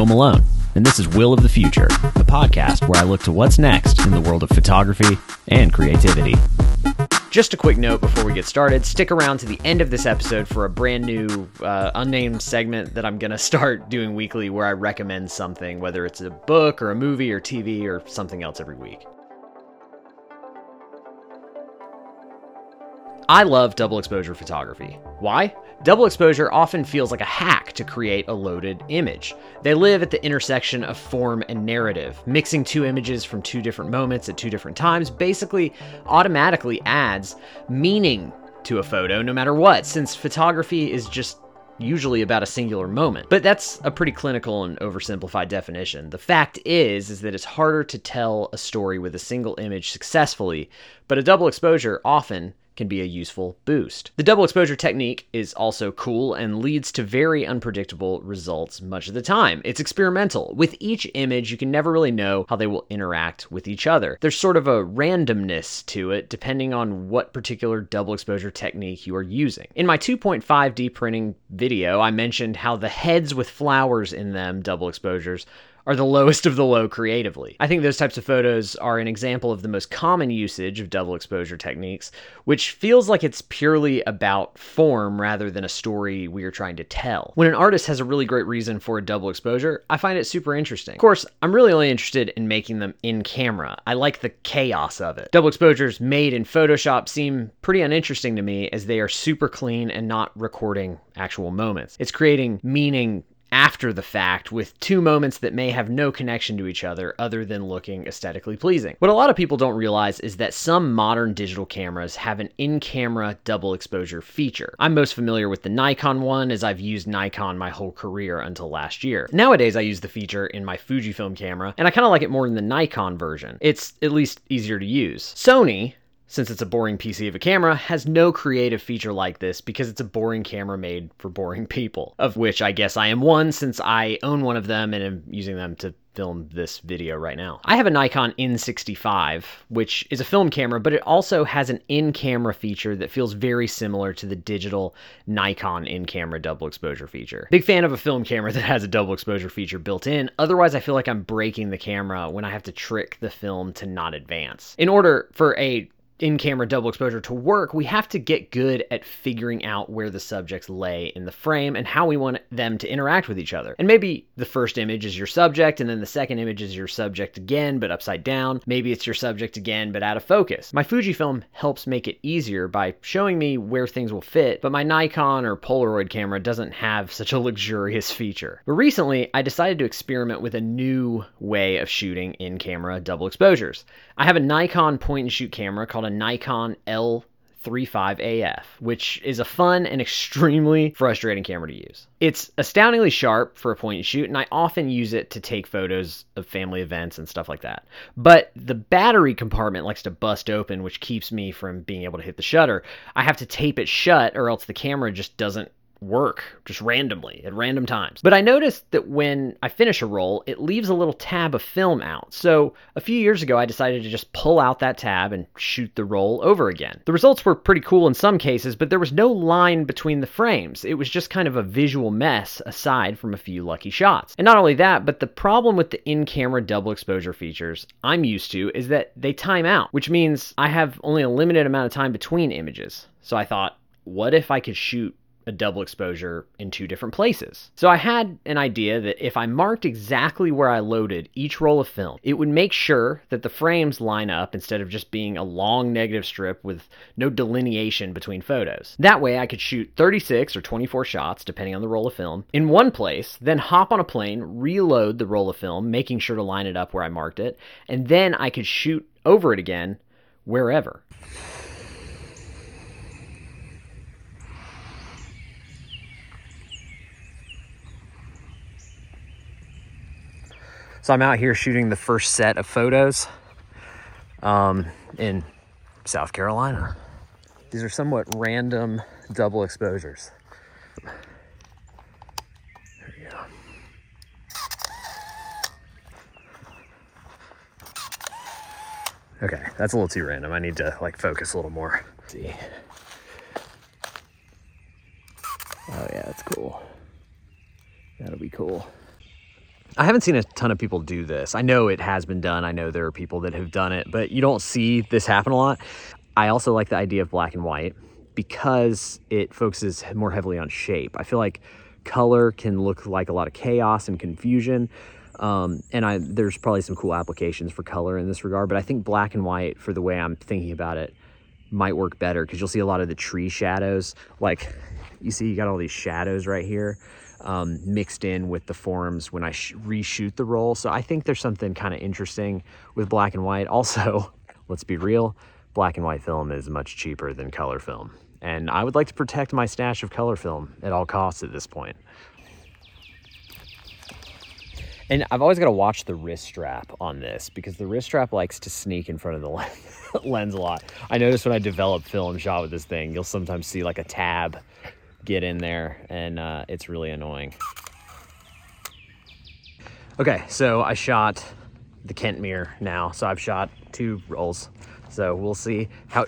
Will Malone, and this is Will of the Future, the podcast where I look to what's next in the world of photography and creativity. Just a quick note before we get started stick around to the end of this episode for a brand new, uh, unnamed segment that I'm going to start doing weekly where I recommend something, whether it's a book or a movie or TV or something else every week. I love double exposure photography. Why? Double exposure often feels like a hack to create a loaded image. They live at the intersection of form and narrative. Mixing two images from two different moments at two different times basically automatically adds meaning to a photo no matter what, since photography is just usually about a singular moment. But that's a pretty clinical and oversimplified definition. The fact is is that it's harder to tell a story with a single image successfully, but a double exposure often can be a useful boost. The double exposure technique is also cool and leads to very unpredictable results much of the time. It's experimental. With each image, you can never really know how they will interact with each other. There's sort of a randomness to it depending on what particular double exposure technique you are using. In my 2.5D printing video, I mentioned how the heads with flowers in them, double exposures, are the lowest of the low creatively. I think those types of photos are an example of the most common usage of double exposure techniques, which feels like it's purely about form rather than a story we are trying to tell. When an artist has a really great reason for a double exposure, I find it super interesting. Of course, I'm really only interested in making them in camera. I like the chaos of it. Double exposures made in Photoshop seem pretty uninteresting to me as they are super clean and not recording actual moments. It's creating meaning after the fact with two moments that may have no connection to each other other than looking aesthetically pleasing. What a lot of people don't realize is that some modern digital cameras have an in camera double exposure feature. I'm most familiar with the Nikon one as I've used Nikon my whole career until last year. Nowadays, I use the feature in my Fujifilm camera, and I kind of like it more than the Nikon version. It's at least easier to use. Sony since it's a boring PC of a camera, has no creative feature like this because it's a boring camera made for boring people, of which I guess I am one since I own one of them and am using them to film this video right now. I have a Nikon N65, which is a film camera, but it also has an in-camera feature that feels very similar to the digital Nikon in-camera double exposure feature. Big fan of a film camera that has a double exposure feature built in, otherwise I feel like I'm breaking the camera when I have to trick the film to not advance. In order for a in camera double exposure to work, we have to get good at figuring out where the subjects lay in the frame and how we want them to interact with each other. And maybe the first image is your subject, and then the second image is your subject again, but upside down. Maybe it's your subject again, but out of focus. My Fujifilm helps make it easier by showing me where things will fit, but my Nikon or Polaroid camera doesn't have such a luxurious feature. But recently, I decided to experiment with a new way of shooting in camera double exposures. I have a Nikon point and shoot camera called a Nikon L35AF, which is a fun and extremely frustrating camera to use. It's astoundingly sharp for a point and shoot, and I often use it to take photos of family events and stuff like that. But the battery compartment likes to bust open, which keeps me from being able to hit the shutter. I have to tape it shut, or else the camera just doesn't work just randomly at random times. But I noticed that when I finish a roll, it leaves a little tab of film out. So a few years ago, I decided to just pull out that tab and shoot the roll over again. The results were pretty cool in some cases, but there was no line between the frames. It was just kind of a visual mess aside from a few lucky shots. And not only that, but the problem with the in camera double exposure features I'm used to is that they time out, which means I have only a limited amount of time between images. So I thought, what if I could shoot a double exposure in two different places. So I had an idea that if I marked exactly where I loaded each roll of film, it would make sure that the frames line up instead of just being a long negative strip with no delineation between photos. That way I could shoot 36 or 24 shots, depending on the roll of film, in one place, then hop on a plane, reload the roll of film, making sure to line it up where I marked it, and then I could shoot over it again wherever. So I'm out here shooting the first set of photos um, in South Carolina. These are somewhat random double exposures. There we go. Okay, that's a little too random. I need to like focus a little more. Let's see. Oh yeah, that's cool. That'll be cool. I haven't seen a ton of people do this. I know it has been done. I know there are people that have done it, but you don't see this happen a lot. I also like the idea of black and white because it focuses more heavily on shape. I feel like color can look like a lot of chaos and confusion. Um, and I, there's probably some cool applications for color in this regard, but I think black and white, for the way I'm thinking about it, might work better because you'll see a lot of the tree shadows. Like you see, you got all these shadows right here um, mixed in with the forms when I reshoot the roll. So I think there's something kind of interesting with black and white. Also, let's be real, black and white film is much cheaper than color film. And I would like to protect my stash of color film at all costs at this point. And I've always got to watch the wrist strap on this because the wrist strap likes to sneak in front of the lens a lot. I noticed when I develop film shot with this thing, you'll sometimes see like a tab get in there and uh, it's really annoying. Okay, so I shot the Kentmere now. So I've shot two rolls. So we'll see how...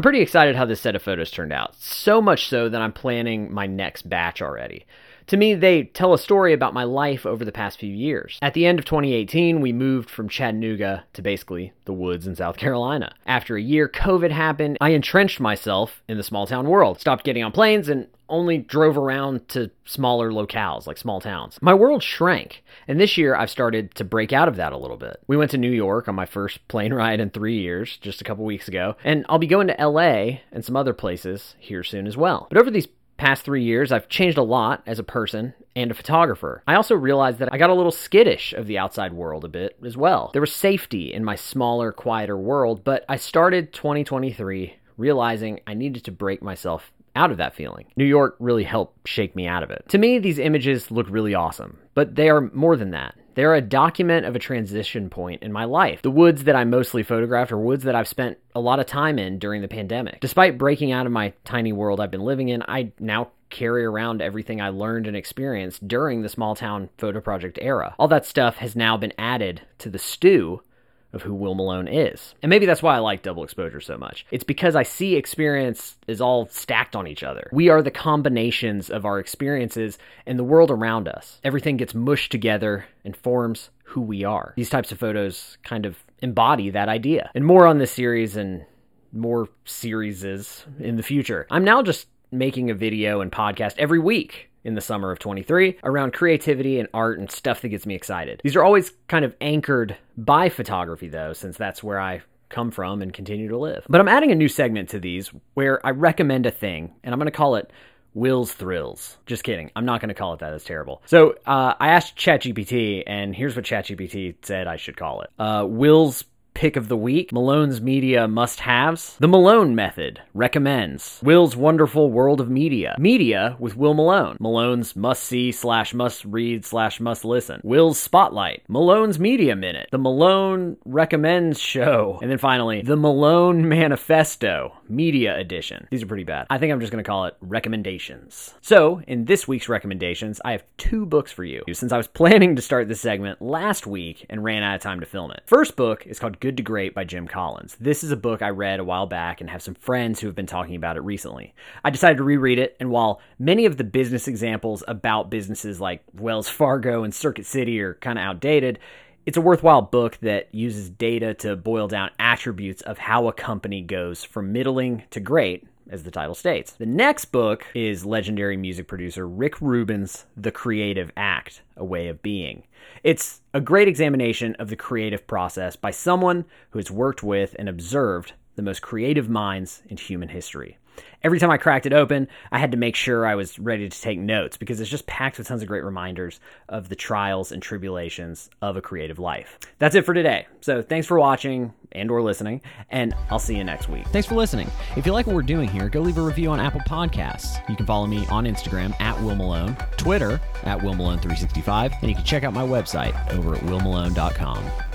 I'm pretty excited how this set of photos turned out. So much so that I'm planning my next batch already. To me, they tell a story about my life over the past few years. At the end of 2018, we moved from Chattanooga to basically the woods in South Carolina. After a year, COVID happened. I entrenched myself in the small town world, stopped getting on planes, and only drove around to smaller locales, like small towns. My world shrank, and this year I've started to break out of that a little bit. We went to New York on my first plane ride in three years, just a couple weeks ago, and I'll be going to LA and some other places here soon as well. But over these past three years, I've changed a lot as a person and a photographer. I also realized that I got a little skittish of the outside world a bit as well. There was safety in my smaller, quieter world, but I started 2023 realizing I needed to break myself out of that feeling. New York really helped shake me out of it. To me, these images look really awesome, but they are more than that. They're a document of a transition point in my life. The woods that I mostly photographed are woods that I've spent a lot of time in during the pandemic. Despite breaking out of my tiny world I've been living in, I now carry around everything I learned and experienced during the small town photo project era. All that stuff has now been added to the stew of who Will Malone is. And maybe that's why I like double exposure so much. It's because I see experience is all stacked on each other. We are the combinations of our experiences and the world around us. Everything gets mushed together and forms who we are. These types of photos kind of embody that idea. And more on this series and more series in the future. I'm now just making a video and podcast every week in the summer of 23 around creativity and art and stuff that gets me excited. These are always kind of anchored by photography, though, since that's where I come from and continue to live. But I'm adding a new segment to these where I recommend a thing, and I'm going to call it Will's Thrills. Just kidding. I'm not going to call it that. That's terrible. So uh, I asked ChatGPT, and here's what ChatGPT said I should call it uh, Will's pick of the week, Malone's media must haves. The Malone Method recommends. Will's Wonderful World of Media. Media with Will Malone. Malone's must see slash must read slash must listen. Will's Spotlight. Malone's Media Minute. The Malone Recommends Show. And then finally, The Malone Manifesto Media Edition. These are pretty bad. I think I'm just going to call it recommendations. So, in this week's recommendations, I have two books for you. Since I was planning to start this segment last week and ran out of time to film it. First book is called Good to Great by Jim Collins. This is a book I read a while back and have some friends who have been talking about it recently. I decided to reread it, and while many of the business examples about businesses like Wells Fargo and Circuit City are kind of outdated, it's a worthwhile book that uses data to boil down attributes of how a company goes from middling to great as the title states. The next book is legendary music producer Rick Rubin's The Creative Act A Way of Being. It's a great examination of the creative process by someone who has worked with and observed the most creative minds in human history. Every time I cracked it open, I had to make sure I was ready to take notes because it's just packed with tons of great reminders of the trials and tribulations of a creative life. That's it for today. So thanks for watching and or listening, and I'll see you next week. Thanks for listening. If you like what we're doing here, go leave a review on Apple Podcasts. You can follow me on Instagram at Will Malone, Twitter at Will Malone365, and you can check out my website over at willmalone.com.